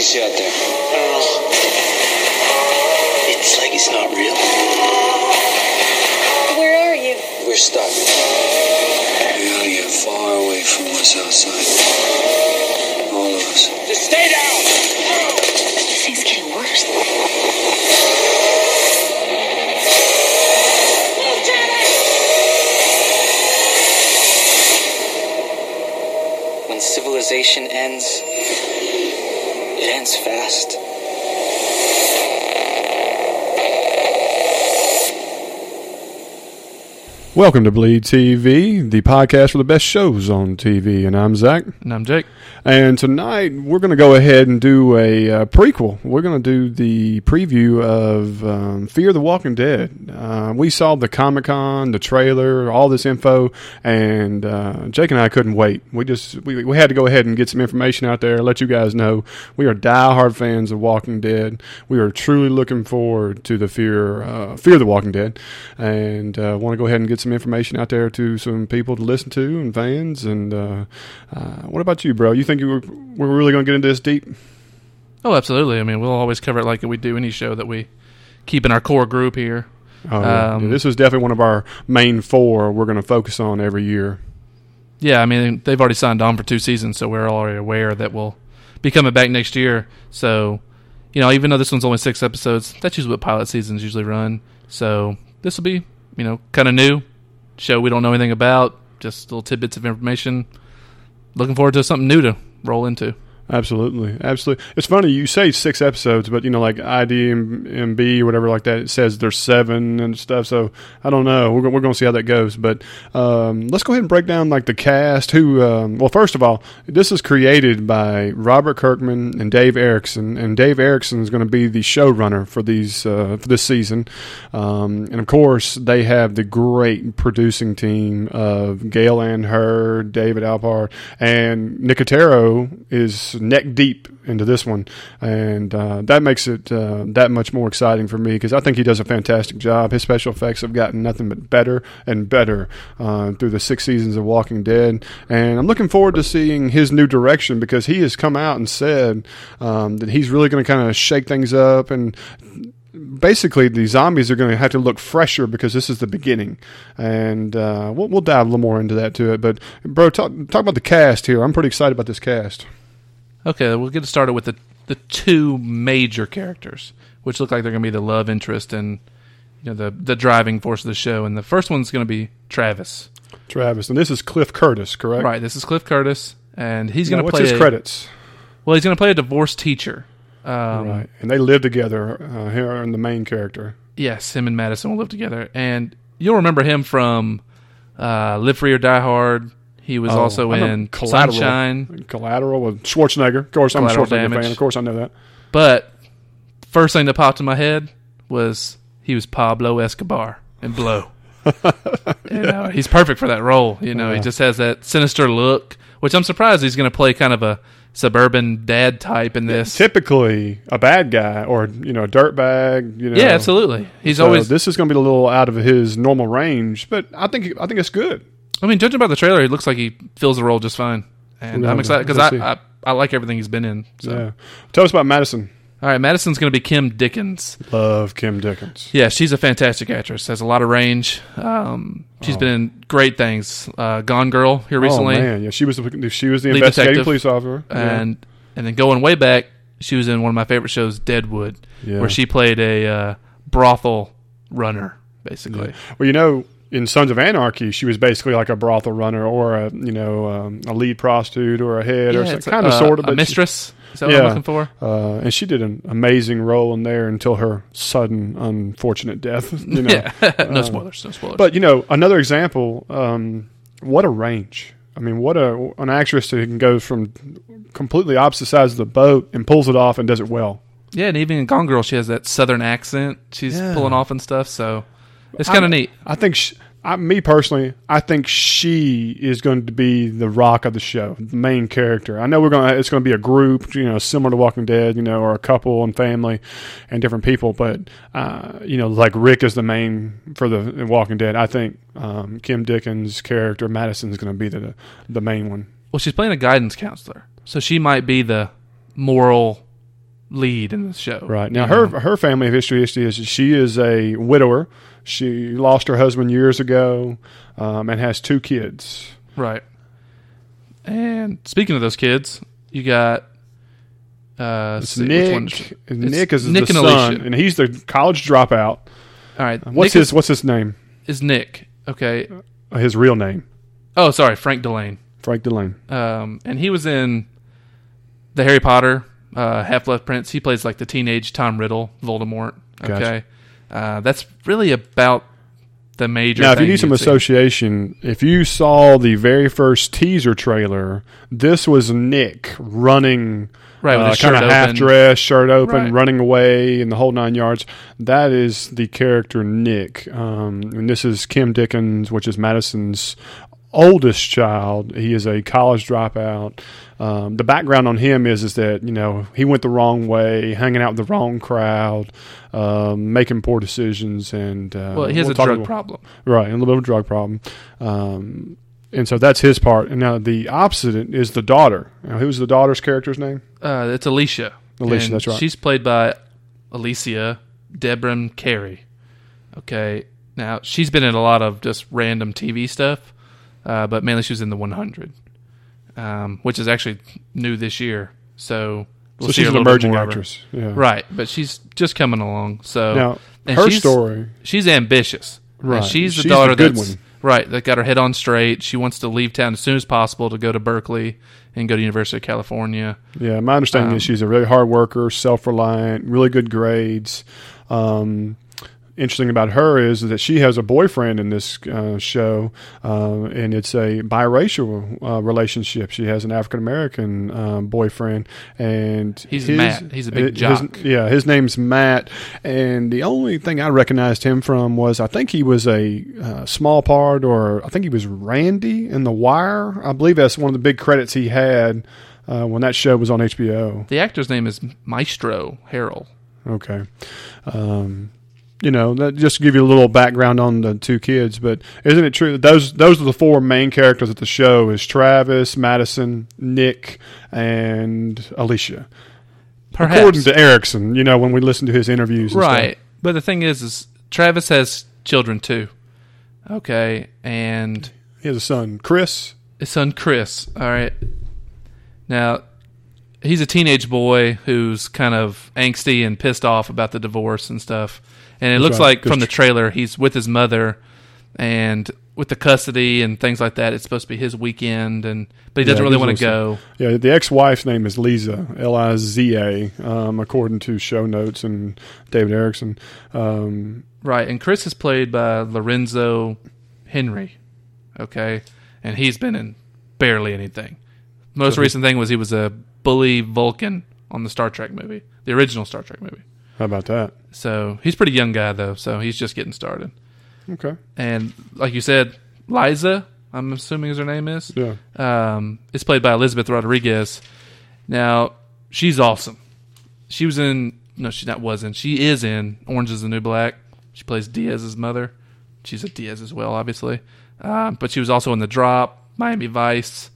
17. Welcome to Bleed TV, the podcast for the best shows on TV, and I'm Zach. And I'm Jake. And tonight we're going to go ahead and do a uh, prequel. We're going to do the preview of um, Fear the Walking Dead. Uh, we saw the Comic Con, the trailer, all this info, and uh, Jake and I couldn't wait. We just we, we had to go ahead and get some information out there, let you guys know we are diehard fans of Walking Dead. We are truly looking forward to the Fear uh, Fear the Walking Dead, and uh, want to go ahead and get some information out there to some people to listen to and fans. And uh, uh, what about you, bro? You think you were, we're really going to get into this deep? Oh, absolutely. I mean, we'll always cover it like we do any show that we keep in our core group here. Oh, yeah. Um, this is definitely one of our main four we're going to focus on every year. Yeah, I mean, they've already signed on for two seasons, so we're already aware that we'll be coming back next year. So, you know, even though this one's only six episodes, that's usually what pilot seasons usually run. So this will be, you know, kind of new show we don't know anything about, just little tidbits of information. Looking forward to something new to roll into. Absolutely, absolutely. It's funny you say six episodes, but you know, like IDMB or whatever like that, it says there's seven and stuff. So I don't know. We're, we're going to see how that goes. But um, let's go ahead and break down like the cast. Who? Um, well, first of all, this is created by Robert Kirkman and Dave Erickson, and Dave Erickson is going to be the showrunner for these uh, for this season. Um, and of course, they have the great producing team of Gale Anne Hurd, David Alpert, and Nicotero is neck deep into this one, and uh, that makes it uh, that much more exciting for me because I think he does a fantastic job. His special effects have gotten nothing but better and better uh, through the six seasons of Walking Dead, and I'm looking forward to seeing his new direction because he has come out and said um, that he's really going to kind of shake things up and basically the zombies are going to have to look fresher because this is the beginning, and uh, we'll, we'll dive a little more into that to it. But bro, talk talk about the cast here. I'm pretty excited about this cast. Okay, we'll get started with the the two major characters, which look like they're going to be the love interest and you know the the driving force of the show. And the first one's going to be Travis. Travis, and this is Cliff Curtis, correct? Right. This is Cliff Curtis, and he's going to play his a- credits? Well, he's going to play a divorced teacher. Um, right, and they live together uh, here in the main character. Yes, him and Madison will live together, and you'll remember him from uh, Live Free or Die Hard. He was Oh, also in Collateral. Sunshine. Collateral with Schwarzenegger. Of course, I'm a Collateral Schwarzenegger Damage. fan. Of course, I know that. But first thing that popped in my head was he was Pablo Escobar in Blow. you know, he's perfect for that role. You know, he just has that sinister look, which I'm surprised he's going to play kind of a suburban dad type in this. Typically, a bad guy or you know a dirtbag. You know, yeah, absolutely. He's So always. this is going to be a little out of his normal range, but I think I think it's good. I mean, judging by the trailer, he looks like he fills the role just fine, and Yeah, I'm excited because we'll I. I I like everything he's been in. So. Yeah. Tell us about Madison. All right, Madison's going to be Kim Dickens. Love Kim Dickens. Yeah, she's a fantastic actress. Has a lot of range. Um, she's been in great things. Uh, Gone Girl here recently, Oh man, yeah, she was the, she was the Lead investigating detective. police officer. Yeah. and and then going way back, she was in one of my favorite shows, Deadwood, Yeah. where she played a uh, brothel runner, basically. Well, you know, in Sons of Anarchy, she was basically like a brothel runner or a you know um, a lead prostitute or a head or it's something, kind of uh, sort of a but she- mistress. Is that what I'm looking for? Uh, and she did an amazing role in there until her sudden, unfortunate death. You know, yeah, no Uh, spoilers. No spoilers. But you know, another example. Um, what a range! I mean, what a an actress who can go from completely opposite sides of the boat and pulls it off and does it well. yeah, and even in Gone Girl, she has that southern accent she's Yeah. pulling off and stuff. So it's kind of neat. I think, sh I, me personally, I think she is going to be the rock of the show, the main character. I know we're going. to It's going to be a group, you know, similar to Walking Dead, you know, or a couple and family and different people. But uh, you know, like Rick is the main for the Walking Dead. I think um, Kim Dickens' character Madison is going to be the the main one. Well, she's playing a guidance counselor, so she might be the moral lead in the show. Right now, her know? her family history history is she is a widower. She lost her husband years ago, um, and has two kids. right. And speaking of those kids, you got uh, see, Nick. is? Nick is Nick the and son, Alicia. and he's the college dropout. All right, What's Nick his What's his name? is, is Nick? Okay. Uh, His real name, Oh, sorry, Frank Dillane. Frank Dillane. Um, and he was in the Harry Potter, uh, Half Blood Prince. He plays like the teenage Tom Riddle, Voldemort. Gotcha. Okay, uh, that's really about the major. Now, if you thing need some you'd see. association, if you saw the very first teaser trailer, this was Nick running, Right, with uh, his shirt kind of half open. dressed, shirt open, Right. running away, and the whole nine yards. That is the character Nick, um, and this is Kim Dickens, which is Madison's oldest child. He is a college dropout. Um, the background on him is is that you know he went the wrong way, hanging out with the wrong crowd, um, making poor decisions, and uh, Well, he has we'll a drug about- problem. Right, a little bit of a drug problem. Um, and so that's his part. And now the opposite is the daughter. Now, who's the daughter's character's name? Uh, it's Alicia. Alicia, And that's right. She's played by Alicia Debram Carey. Okay, now she's been in a lot of just random TV stuff, uh, but mainly she was in the 100, um, which is actually new this year. So, we'll so she's an emerging more of her. actress. Yeah. right? But she's just coming along. So Now, and her she's- story. she's ambitious. And Right. she's the She's daughter good that's one. right that got her head on straight. She wants to leave town as soon as possible to go to Berkeley and go to University of California. Yeah, my understanding Um, is she's a really hard worker, self reliant, really good grades. Um, interesting about her is that she has a boyfriend in this uh, show, uh, and it's a biracial uh, relationship. She has an African American um, boyfriend, and He's Matt. He's a big his- jock. yeah, his name's Matt, and the only thing I recognized him from was I think he was a uh, small part, or I think he was Randy in The Wire. I believe that's one of the big credits he had uh, when that show was on HBO. The actor's name is Maestro Harrell. Okay. Um, you know, that just to give you a little background on the two kids, but isn't it true that those those are the four main characters of the show is Travis, Madison, Nick, and Alicia. Perhaps According to Erickson, you know, when we listen to his interviews, and right, but the thing is, is Travis has children too. Okay, and he has a son, Chris. his son Chris. All right, now he's a teenage boy who's kind of angsty and pissed off about the divorce and stuff. And it That's looks right, like from the trailer he's with his mother, and with the custody and things like that, it's supposed to be his weekend, and but he doesn't Yeah, really want to go. Yeah, the ex-wife's name is Liza, L-I-Z-A, um, according to show notes and David Erickson. Um, Right, and Chris is played by Lorenzo Henry. Okay, and he's been in barely anything. Most So recent thing was he was a bully Vulcan on the Star Trek movie, the original Star Trek movie. How about that? So he's a pretty young guy though, so he's just getting started. Okay. And like you said, Liza, I'm assuming is her name is. Yeah. Um, it's played by Elizabeth Rodriguez. Now she's awesome. She was in no, she not wasn't. She is in Orange Is the New Black. She plays Diaz's mother. She's a Diaz as well, obviously. Uh, but she was also in The Drop, Miami Vice,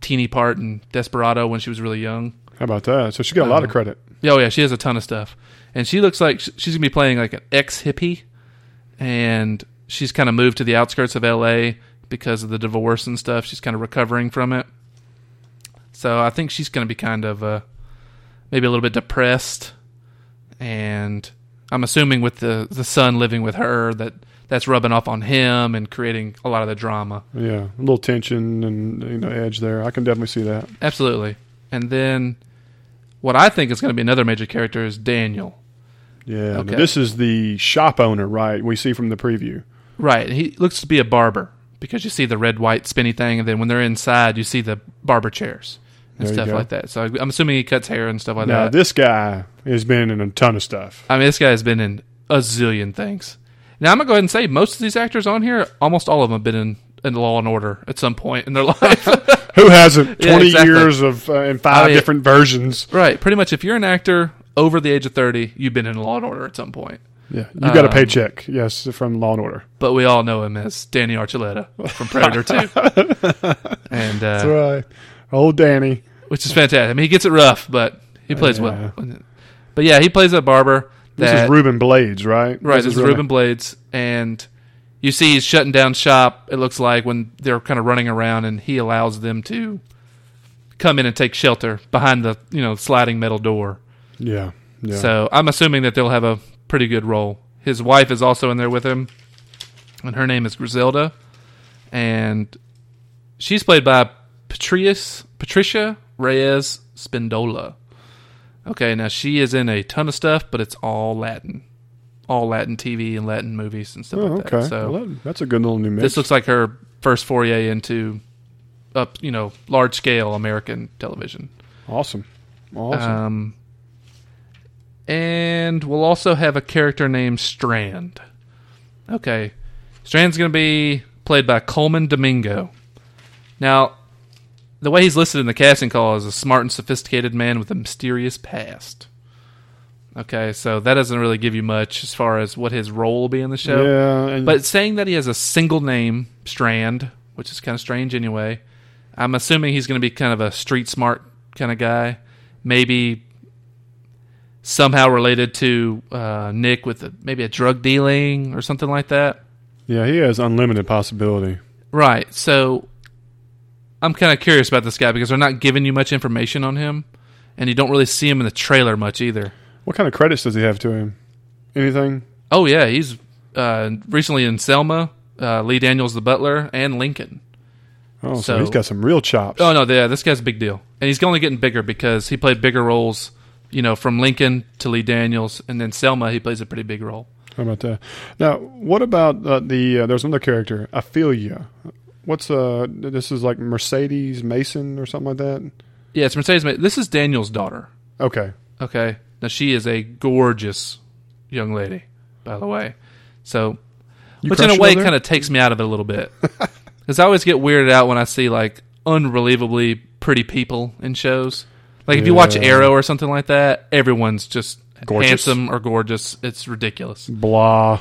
teeny part in Desperado when she was really young. How about that? So she got a lot of Uh, credit. Yeah, Oh yeah, she has a ton of stuff, and she looks like she's gonna be playing like an ex hippie, and she's kind of moved to the outskirts of L.A. because of the divorce and stuff. She's kind of recovering from it, so I think she's gonna be kind of uh, maybe a little bit depressed, and I'm assuming with the the son living with her that that's rubbing off on him and creating a lot of the drama. Yeah, a little tension and you know edge there. I can definitely see that. Absolutely, and then what I think is going to be another major character is Daniel. Yeah. Okay. This is the shop owner, right? We see from the preview. Right. He looks to be a barber because you see the red, white, spinny thing, and then when they're inside, you see the barber chairs and There stuff like that. So I'm assuming he cuts hair and stuff like Now that. this guy has been in a ton of stuff. I mean, this guy has been in a zillion things. Now I'm gonna go ahead and say most of these actors on here, almost all of them have been in, in Law and Order at some point in their life. Who hasn't? Yeah, Twenty exactly. years of uh, in five I mean- different versions. right. Pretty much, if you're an actor over the age of 30, you've been in Law and Order at some point. Yeah, you got a Um, paycheck. Yes, from Law and Order. But we all know him as Danny Archuleta from Predator 2, and uh, That's right. Old Danny. which is fantastic. I mean, he gets it rough, but He plays Yeah. well. But yeah, he plays a barber. This is Ruben Blades, right? Right, this is his real Ruben? Blades, and you see he's shutting down shop. It looks like when they're kind of running around, and he allows them to come in and take shelter behind the you know sliding metal door. Yeah, yeah. So I'm assuming that they'll have a pretty good role. His wife is also in there with him, and her name is Griselda, and she's played by Patrice, Patricia Reyes Spindola. Okay, now she is in a ton of stuff, but it's all Latin, all Latin TV and Latin movies and stuff oh, like okay. that. So Well, that's a good little new mix. this looks like her first foray into up, you know, large scale American television. awesome. Awesome. Um, and we'll also have a character named Strand. Okay. Strand's going to be played by Colman Domingo. Now, the way he's listed in the casting call is a smart and sophisticated man with a mysterious past. Okay, so that doesn't really give you much as far as what his role will be in the show. yeah, But saying that he has a single name, Strand, which is kind of strange anyway, I'm assuming he's going to be kind of a street smart kind of guy. Maybe somehow related to uh, Nick with a, maybe a drug dealing or something like that. yeah, he has unlimited possibility. Right. So I'm kind of curious about this guy because they're not giving you much information on him, and you don't really see him in the trailer much either. What kind of credits does he have to him? Anything? Oh yeah, he's uh, recently in Selma, uh, Lee Daniels the Butler, and Lincoln. Oh, so, So- he's got some real chops. Oh no, yeah, this guy's a big deal, and he's only getting bigger because he played bigger roles. You know, from Lincoln to Lee Daniels, and then Selma, he plays a pretty big role. How about that? Now, what about uh, the? Uh, there's another character, Ophelia. What's uh? This is like Mercedes Mason or something like that. Yeah, it's Mercedes. This is Daniel's daughter. Okay. Okay, now she is a gorgeous young lady, by the way. So, You which in a way kind of takes me out of it a little bit, because I always get weirded out when I see like unbelievably pretty people in shows. Like if you watch Arrow or something like that, everyone's just Gorgeous. handsome or gorgeous. It's ridiculous. blah.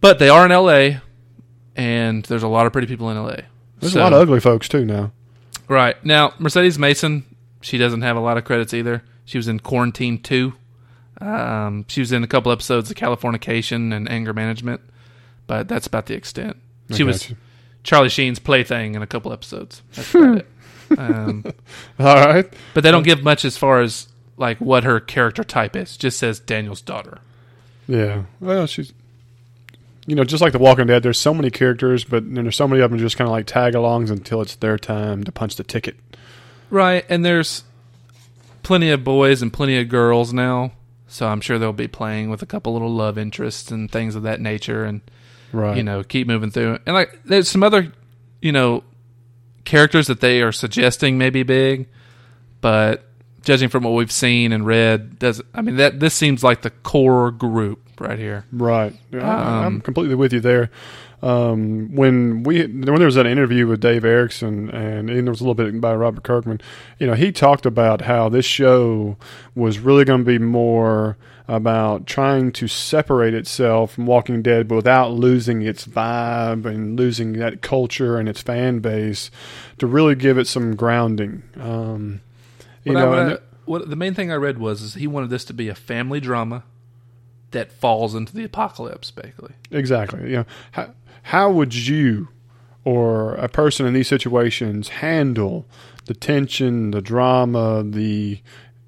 But they are in LA, and there's a lot of pretty people in LA. There's So- a lot of ugly folks too now. Right. Now, Mercedes Mason, she doesn't have a lot of credits either. She was in Quarantine 2. Um, she was in a couple episodes of Californication and Anger Management, but that's about the extent. She was. Charlie Sheen's plaything in a couple episodes. That's about it. Um, All right. but they don't give much as far as like what her character type is. Just says Daniel's daughter. Yeah. Well, she's. You know, just like The Walking Dead, there's so many characters, but there's so many of them just kind of like tag-alongs until it's their time to punch the ticket. Right, and there's plenty of boys and plenty of girls now, so I'm sure they'll be playing with a couple little love interests and things of that nature, and Right. you know keep moving through. And like, there's some other, you know, characters that they are suggesting may be big, but judging from what we've seen and read, does I mean that this seems like the core group right here. Right. Yeah, I- I'm Um, completely with you there. Um, when we when there was that interview with Dave Erickson and, and there was a little bit by Robert Kirkman, you know, he talked about how this show was really going to be more about trying to separate itself from Walking Dead, without losing its vibe and losing that culture and its fan base, to really give it some grounding. Um, you What I- know, what, I- what the main thing I read was is he wanted this to be a family drama that falls into the apocalypse, basically. Exactly. You know, how, how would you or a person in these situations handle the tension, the drama, the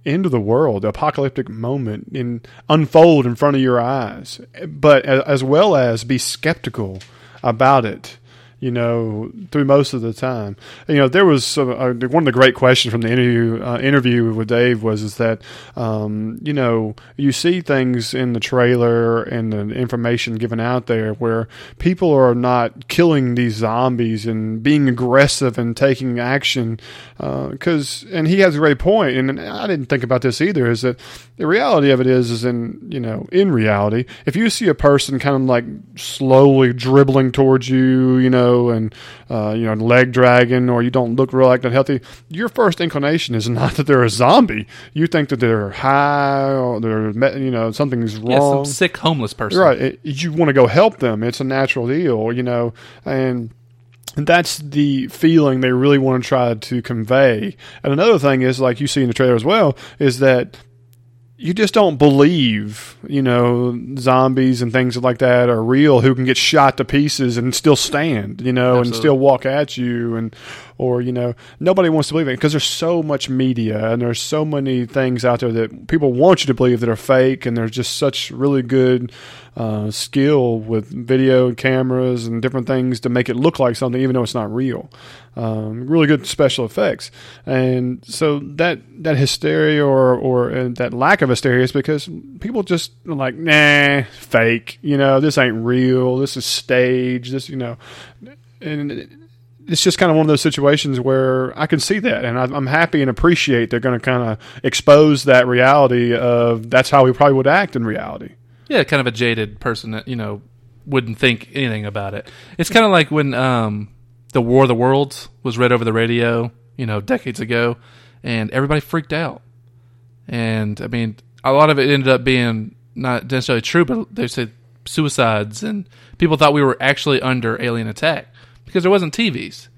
end of the world, the apocalyptic moment in unfold in front of your eyes, but as well as be skeptical about it. You know, through most of the time, you know, there was uh, one of the great questions from the interview uh, interview with Dave was is that um, you know you see things in the trailer and the information given out there where people are not killing these zombies and being aggressive and taking action because and he has a great point and I didn't think about this either is that the reality of it is is in you know in reality if you see a person kind of like slowly dribbling towards you you know and uh, you know leg dragging or you don't look real like that healthy your first inclination is not that they're a zombie you think that they're high or they're you know something's wrong Yeah, some sick homeless person. Right. It, you want to go help them. It's a natural deal, you know, and and that's the feeling they really want to try to convey. And another thing is, like you see in the trailer as well, is that you just don't believe, you know, zombies and things like that are real who can get shot to pieces and still stand, you know, and still walk at you and or you know, nobody wants to believe it because there's so much media and there's so many things out there that people want you to believe that are fake and there's just such really good uh, skill with video cameras and different things to make it look like something even though it's not real. Um, really good special effects, and so that that hysteria or or that lack of hysteria is because people just like nah, fake. You know, this ain't real. This is staged. This you know, and it's just kind of one of those situations where I can see that, and I'm happy and appreciate they're going to kind of expose that reality of that's how we probably would act in reality. Yeah, kind of a jaded person that you know wouldn't think anything about it. It's kind of like when um, the War of the Worlds was read over the radio, you know, decades ago, and everybody freaked out. And I mean, a lot of it ended up being not necessarily true, but they said suicides, and people thought we were actually under alien attack because there wasn't TVs.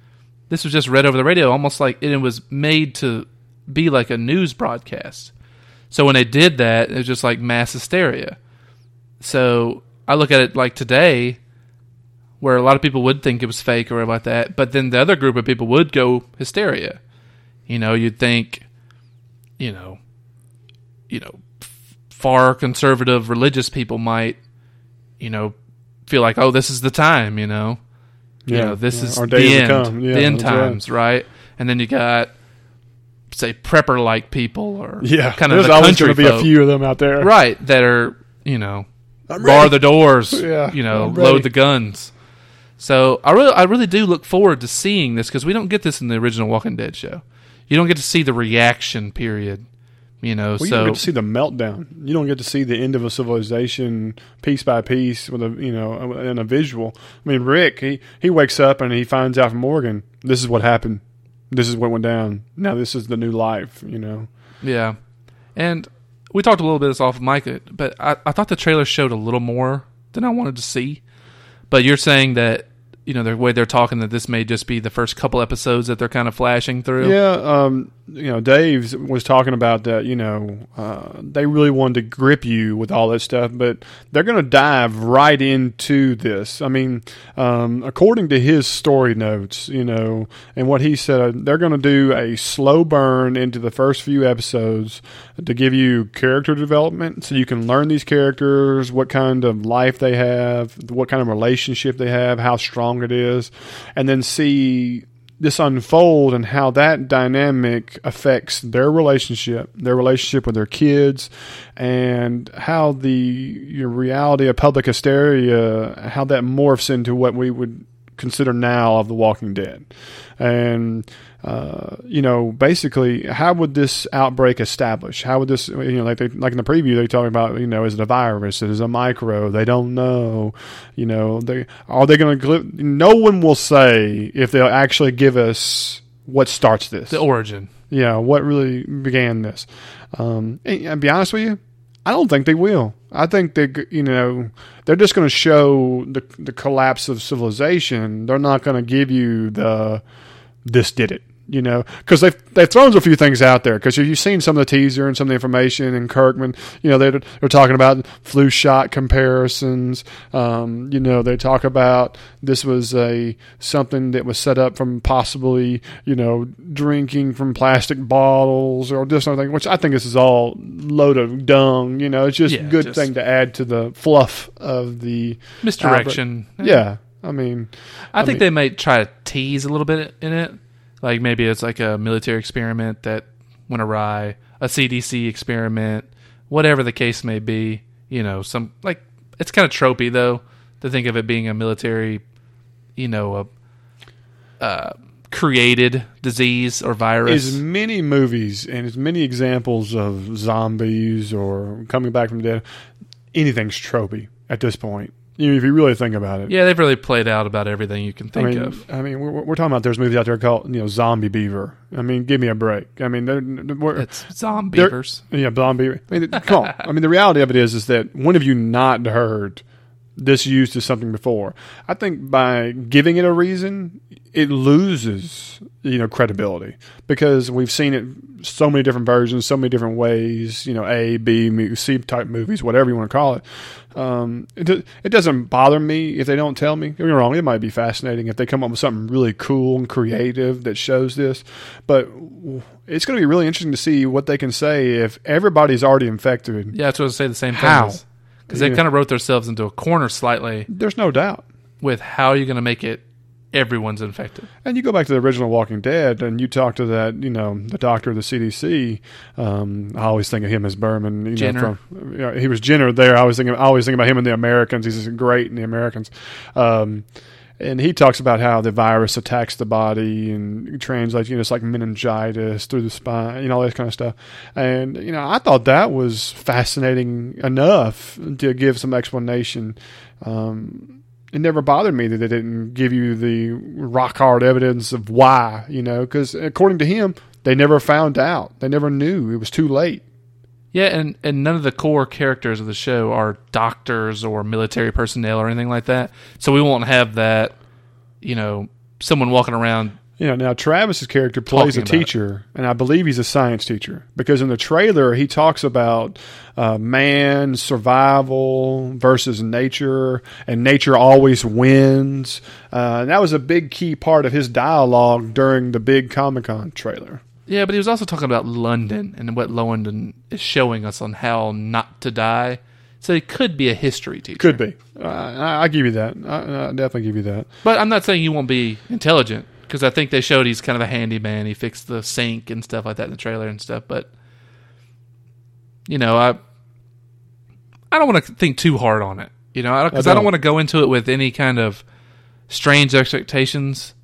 This was just read over the radio, almost like it was made to be like a news broadcast. So when they did that, it was just like mass hysteria. So I look at it like today, where a lot of people would think it was fake or whatever like that, but then the other group of people would go hysteria. You know, you'd think, you know, you know, far conservative religious people might, you know, feel like, oh, this is the time, you know, you know, this yeah, is the end. Yeah, the end that's right. times, right? And then you got, say, prepper like people or Yeah, kind of there's the always going to be a few of them out there, right that are you know I'm bar ready. the doors Yeah, you know load the guns so i really i really do look forward to seeing this because we don't get this in the original walking dead show you don't get to see the reaction period you know Well, you don't get to see the meltdown. You don't get to see the end of a civilization piece by piece with a you know and a visual. I mean, Rick he he wakes up and he finds out from Morgan this is what happened. This is what went down. Now this is the new life. You know. yeah and we talked a little bit of this off of Micah, but I, I thought the trailer showed a little more than I wanted to see. But you're saying that you know the way they're talking that this may just be the first couple episodes that they're kind of flashing through. Yeah, um, you know, Dave was talking about that. You know, uh, they really wanted to grip you with all that stuff, but they're going to dive right into this. I mean, um, according to his story notes, you know, and what he said, they're going to do a slow burn into the first few episodes to give you character development, so you can learn these characters, what kind of life they have, what kind of relationship they have, how strong it is, and then see this unfold and how that dynamic affects their relationship, their relationship with their kids, and how the your reality of public hysteria, how that morphs into what we would consider now of The Walking Dead, and uh, you know, basically, how would this outbreak establish? How would this, you know, like they, like in the preview, they're talking about, you know, is it a virus? Is it a micro? They don't know. You know, they are they going to? No one will say if they'll actually give us what starts this. The origin. Yeah, what really began this? Um, and, and be honest with you, I don't think they will. I think they, you know, they're just going to show the the collapse of civilization. They're not going to give you the this did it. You know, because they've they've thrown a few things out there. Because you've seen some of the teaser and some of the information, and Kirkman, you know, they're they're talking about flu shot comparisons. Um, you know, they talk about this was a something that was set up from possibly, you know, drinking from plastic bottles or this other thing. Which I think this is all load of dung. You know, it's just Yeah, a good just- thing to add to the fluff of the Misdirection. Yeah, I mean, I, think mean- they might try to tease a little bit in it. Like maybe it's like a military experiment that went awry, a CDC experiment, whatever the case may be. You know, some like it's kind of tropey though to think of it being a military, you know, a uh, created disease or virus. as many movies and as many examples of zombies or coming back from the dead, anything's tropey at this point. You know, if you really think about it. yeah, they've really played out about everything you can I think mean, of. I mean, we're, we're talking about there's movies out there called you know Zombie Beaver. I mean, give me a break. I mean, they're, we're, It's yeah, zombie. I mean, come on. I mean, the reality of it is, is that when have you not heard this used as something before. I think by giving it a reason, it loses you know credibility because we've seen it so many different versions, so many different ways. You know, A, B, C type movies, whatever you want to call it. Um, it, it doesn't bother me if they don't tell me. Don't get me wrong; it might be fascinating if they come up with something really cool and creative that shows this. But it's going to be really interesting to see what they can say if everybody's already infected. Yeah, that's what I was say the same thing. How? Because they kind of wrote themselves into a corner slightly There's no doubt. with how you're going to make it everyone's infected. And you go back to the original Walking Dead, and you talk to that, you know, the doctor of the CDC. Um, I always think of him as Berman. You Jenner. Know, from, you know, he was Jenner there. I always think, of, I always think about him and the Americans. He's great in the Americans. Um, and he talks about how the virus attacks the body and translates, you know, it's like meningitis through the spine, you know, all this kind of stuff. And, you know, I thought that was fascinating enough to give some explanation. Um, it never bothered me that they didn't give you the rock hard evidence of why, you know, because according to him, they never found out. They never knew. It was too late. Yeah, and, and none of the core characters of the show are doctors or military personnel or anything like that. So we won't have that, you know, someone walking around. You know, now Travis's character plays a about it. teacher, and I believe he's a science teacher because in the trailer he talks about uh, man survival versus nature, and nature always wins. Uh, and that was a big key part of his dialogue during the big Comic Con trailer. Yeah, but he was also talking about London and what London is showing us on how not to die. So he could be a history teacher. Could be. Uh, I, I give you that. I, I definitely give you that. But I'm not saying he won't be intelligent because I think they showed he's kind of a handyman. He fixed the sink and stuff like that in the trailer and stuff. But you know, I I don't want to think too hard on it. You know, because I, I don't don't. want to go into it with any kind of strange expectations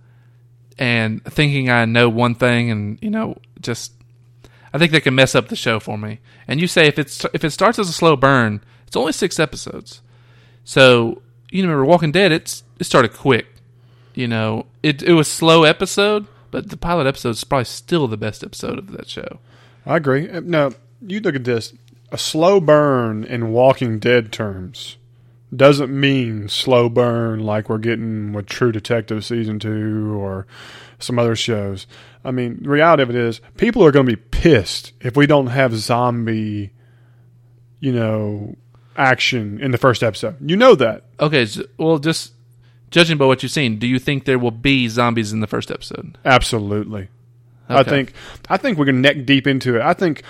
and thinking I know one thing and you know just. I think they can mess up the show for me. And you say if it's if it starts as a slow burn, it's only six episodes. So you remember Walking Dead? It's it started quick. You know, it it was slow episode, but the pilot episode is probably still the best episode of that show. I agree. Now, you look at this. A slow burn in Walking Dead terms doesn't mean slow burn like we're getting with True Detective season two or some other shows. I mean, the reality of it is, people are going to be pissed if we don't have zombie, you know, action in the first episode. You know that. Okay, so, well, just judging by what you've seen, do you think there will be zombies in the first episode? Absolutely. I think I think we're gonna neck deep into it. I think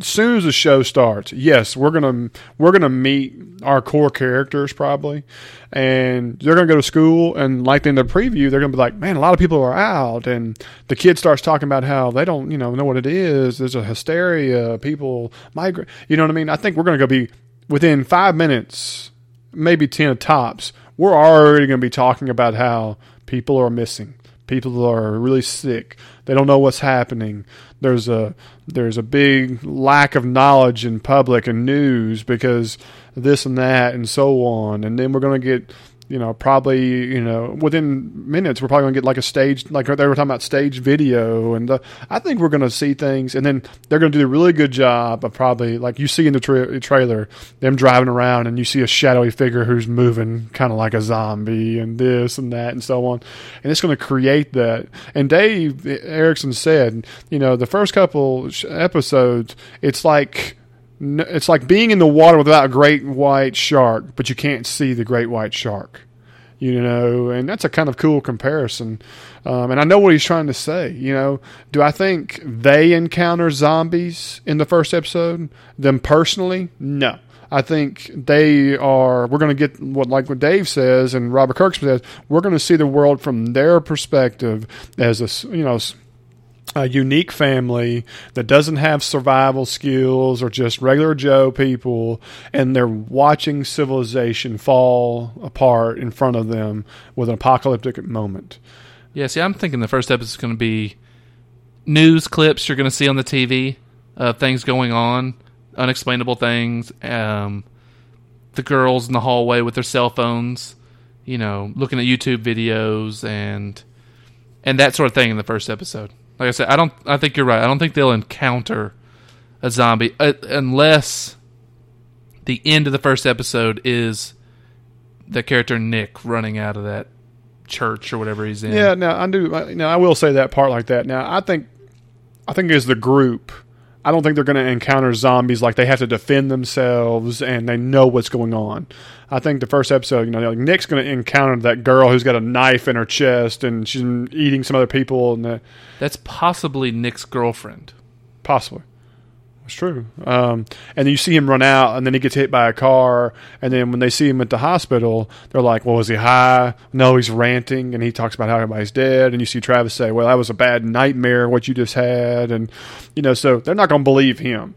as soon as the show starts, yes, we're gonna we're gonna meet our core characters probably, and they're gonna go to school and like in the preview, they're gonna be like, man, a lot of people are out, and the kid starts talking about how they don't you know know what it is. There's a hysteria, people migrate. You know what I mean? I think we're gonna go be within five minutes, maybe ten tops. We're already gonna be talking about how people are missing people are really sick. They don't know what's happening. There's a there's a big lack of knowledge in public and news because this and that and so on. And then we're going to get you know probably you know within minutes we're probably going to get like a stage like they were talking about stage video and the, i think we're going to see things and then they're going to do a really good job of probably like you see in the tra- trailer them driving around and you see a shadowy figure who's moving kind of like a zombie and this and that and so on and it's going to create that. And dave erickson said you know the first couple episodes it's like n- it's like being in the water without a great white shark but you can't see the great white shark you know, and that's a kind of cool comparison. Um, and I know what he's trying to say. You know, do I think they encounter zombies in the first episode? Them personally, no. I think they are. We're going to get what, like what Dave says and Robert Kirk says. We're going to see the world from their perspective as a you know a unique family that doesn't have survival skills or just regular Joe people, and they're watching civilization fall apart in front of them with an apocalyptic moment. Yeah, see, I'm thinking the first episode is going to be news clips you're going to see on the TV of things going on, unexplainable things. Um, the girls in the hallway with their cell phones, you know, looking at YouTube videos and and that sort of thing in the first episode. Like I said, I don't. I think you're right. I don't think they'll encounter a zombie uh, unless the end of the first episode is the character Nick running out of that church or whatever he's in. Yeah, now I do. Now I will say that part like that. Now I think, I think as the group, I don't think they're going to encounter zombies like they have to defend themselves and they know what's going on. I think the first episode, you know, like Nick's going to encounter that girl who's got a knife in her chest and she's eating some other people and that That's possibly Nick's girlfriend. possibly. It's true. Um, and then you see him run out, and then he gets hit by a car. And then when they see him at the hospital, they're like, "Well, was he high? No, he's ranting." And he talks about how everybody's dead. And you see Travis say, "Well, that was a bad nightmare what you just had." And you know, so they're not going to believe him.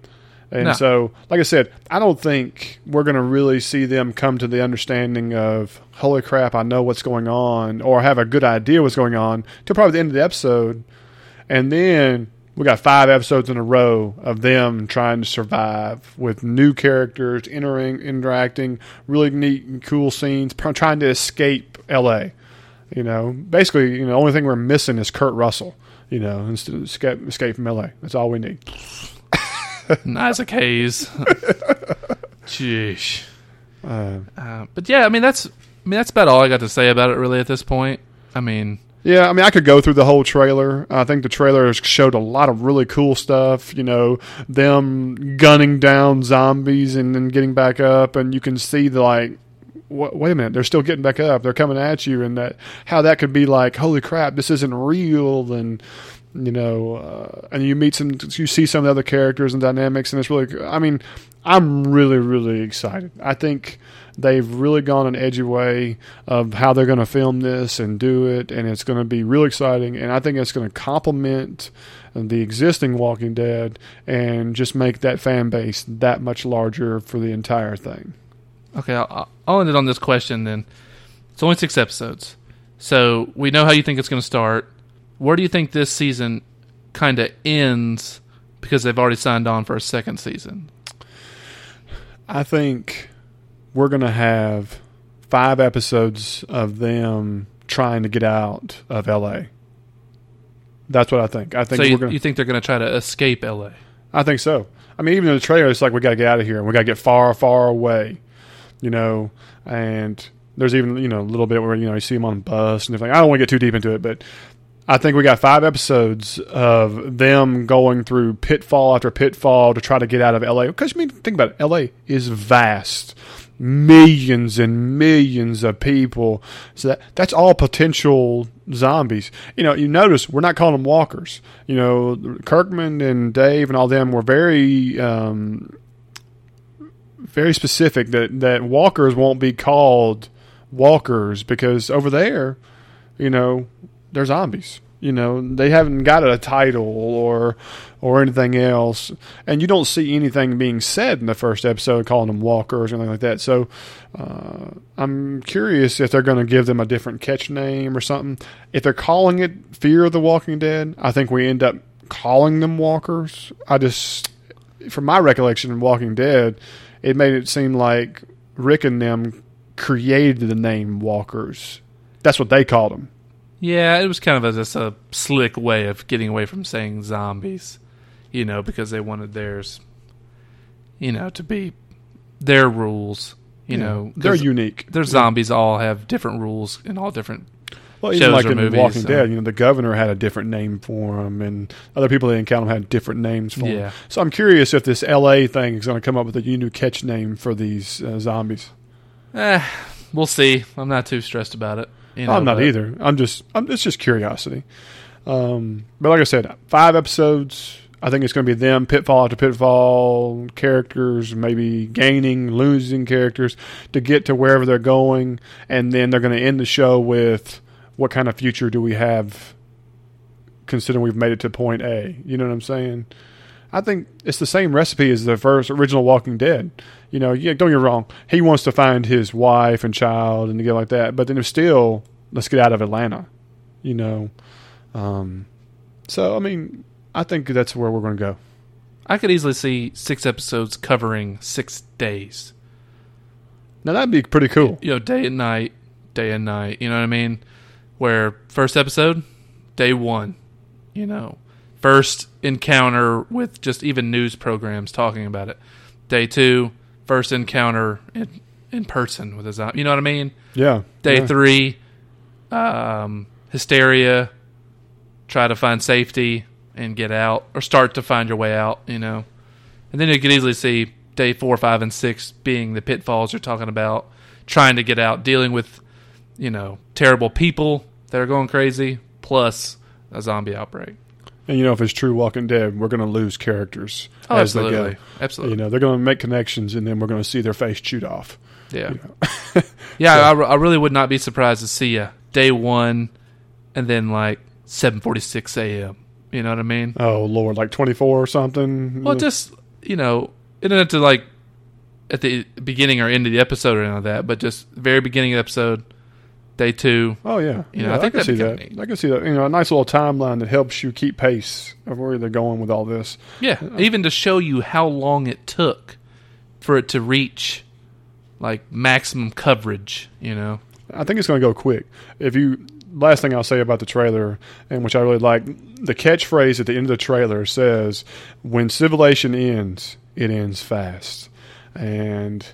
And No. so, like I said, I don't think we're going to really see them come to the understanding of, holy crap, I know what's going on, or have a good idea what's going on, till probably the end of the episode. And then we got five episodes in a row of them trying to survive with new characters, entering, interacting, really neat and cool scenes, pr- trying to escape LA. You know, basically, you know, the only thing we're missing is Kurt Russell. You know, escape, escape from LA. That's all we need. Isaac Hayes. Jeez. Uh, Uh, but yeah, I mean that's I mean that's about all I got to say about it really at this point. I mean, Yeah, I mean, I could go through the whole trailer. I think the trailer showed a lot of really cool stuff. You know, them gunning down zombies and then getting back up, and you can see the like. Wait, a minute! They're still getting back up. They're coming at you, and that how that could be like, holy crap, this isn't real, and you know, uh, and you meet some, you see some of the other characters and dynamics, and it's really. I mean, I'm really, really excited. I think they've really gone an edgy way of how they're going to film this and do it, and it's going to be real exciting. And I think it's going to complement the existing Walking Dead and just make that fan base that much larger for the entire thing. okay, I'll, I'll end it on this question then. It's only six episodes, so we know how you think it's going to start. Where do you think this season kind of ends because they've already signed on for a second season? I think we're going to have five episodes of them trying to get out of LA. That's what I think. I think So we're you, going you think they're going to try to escape LA? I think so. I mean, even in the trailer, it's like we got to get out of here and we got to get far, far away, you know. And there's even you know a little bit where you know you see them on a bus and everything. I don't want to get too deep into it, but I think we got five episodes of them going through pitfall after pitfall to try to get out of LA. Because I mean, think about it, LA is vast. Millions and millions of people. So that that's all potential zombies. You know, you notice we're not calling them walkers. You know, Kirkman and Dave and all them were very um, very specific that that walkers won't be called walkers because over there, you know, they're zombies. You know, they haven't got a title or or anything else, and you don't see anything being said in the first episode calling them walkers or anything like that. So, uh, I'm curious if they're going to give them a different catch name or something. If they're calling it Fear of the Walking Dead, I think we end up calling them walkers. I just, from my recollection of Walking Dead, it made it seem like Rick and them created the name Walkers. That's what they called them. Yeah, it was kind of a, just a slick way of getting away from saying zombies, you know, because they wanted theirs, you know, to be their rules. You know, they're unique. Their zombies all have different rules in all different. Well, even like in movies, Walking so- Dead, you know, the governor had a different name for him, and other people they encountered had different names for Yeah. him. So I'm curious if this LA thing is going to come up with a new catch name for these uh, zombies. Eh, we'll see. I'm not too stressed about it. You know, I'm not but- either. I'm just, I'm, it's just curiosity. Um, but like I said, five episodes. I think it's going to be them pitfall after pitfall, characters maybe gaining, losing characters to get to wherever they're going, and then they're going to end the show with what kind of future do we have, considering we've made it to point A. You know what I'm saying? I think it's the same recipe as the first original Walking Dead. You know, yeah, don't get me wrong. He wants to find his wife and child and to get like that, but then it's still let's get out of Atlanta. You know, um, so I mean, I think that's where we're going to go. I could easily see six episodes covering six days. Now that'd be pretty cool. You know, day and night, day and night. You know what I mean? Where first episode, day one. You know, first encounter with just even news programs talking about it. Day two, first encounter in in person with a zombie. You know what I mean? Yeah. Day yeah. three, um, hysteria, try to find safety and get out, or start to find your way out. You know, and then you could easily see day four, five, and six being the pitfalls you're talking about, trying to get out, dealing with you know terrible people that are going crazy, plus a zombie outbreak. And you know, if it's true Walking Dead, we're going to lose characters Oh, as they absolutely, go. absolutely. You know, they're going to make connections, and then we're going to see their face chewed off. Yeah, yeah. I, I really would not be surprised to see a day one, and then like seven forty six a.m. You know what I mean? Oh Lord, like twenty four or something. Well, just you know, it didn't have to like at the beginning or end of the episode or anything like that, but just very beginning of the episode, day two. Oh yeah, You know, yeah, I think can see that. kinda I can see that. You know, a nice little timeline that helps you keep pace of where they're going with all this. Yeah, uh, even to show you how long it took for it to reach like maximum coverage. You know, I think it's going to go quick. If you last thing I'll say about the trailer, and which I really like, the catchphrase at the end of the trailer says, "When civilization ends, it ends fast," and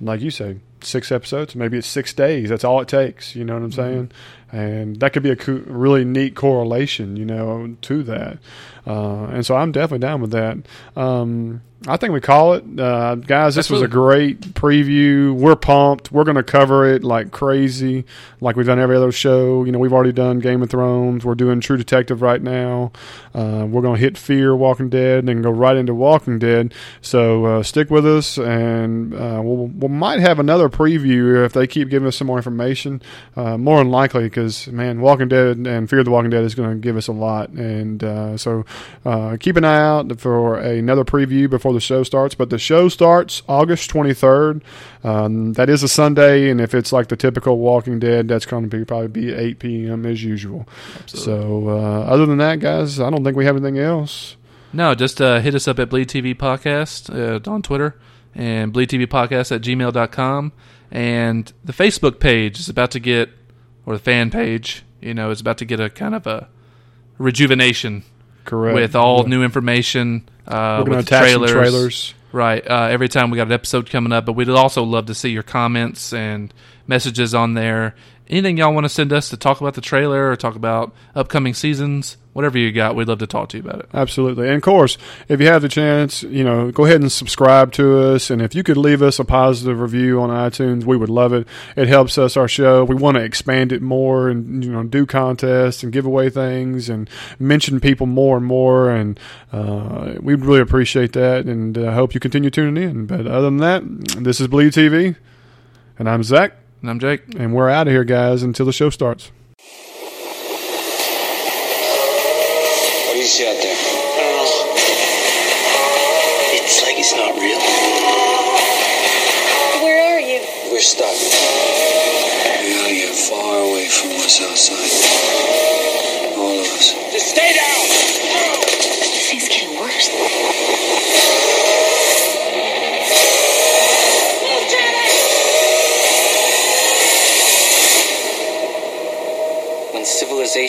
like you say, six episodes, maybe it's six days. That's all it takes. You know what I'm mm-hmm. saying? And that could be a co- really neat correlation, you know, to that. Uh, and so I'm definitely down with that. Um, I think we call it, uh, guys. This was a great preview. We're pumped. We're going to cover it like crazy, like we've done every other show. You know, we've already done Game of Thrones. We're doing True Detective right now. Uh, we're going to hit Fear, Walking Dead, and then go right into Walking Dead. So uh, stick with us, and uh, we'll, we might have another preview if they keep giving us some more information. Uh, more than likely, because man, Walking Dead and Fear the Walking Dead is going to give us a lot, and uh, so uh, keep an eye out for another preview before the show starts. But the show starts August 23rd. Um, that is a Sunday, and if it's like the typical Walking Dead, that's going to be probably be 8 p.m. as usual. So uh, other than that, guys, I don't think we have anything else. no, just uh, hit us up at Bleed TV Podcast uh, on Twitter and Bleed TV Podcast at gmail.com. And the Facebook page is about to get, or the fan page, you know, is about to get a kind of a rejuvenation Correct. with all Yeah. new information. Uh, We're with trailers. trailers. Right. Uh, every time we got an episode coming up, but we'd also love to see your comments and messages on there. Anything y'all want to send us to talk about the trailer or talk about upcoming seasons, whatever you got, we'd love to talk to you about it. Absolutely. And of course, if you have the chance, you know, go ahead and subscribe to us. And if you could leave us a positive review on iTunes, we would love it. It helps us, our show. We want to expand it more and, you know, do contests and give away things and mention people more and more. And uh, we'd really appreciate that. And I uh, hope you continue tuning in. But other than that, this is Bleed TV. And I'm Zach. And I'm Jake. And we're out of here, guys, until the show starts. What do you see out there?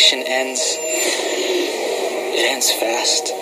Civilization ends, it ends fast.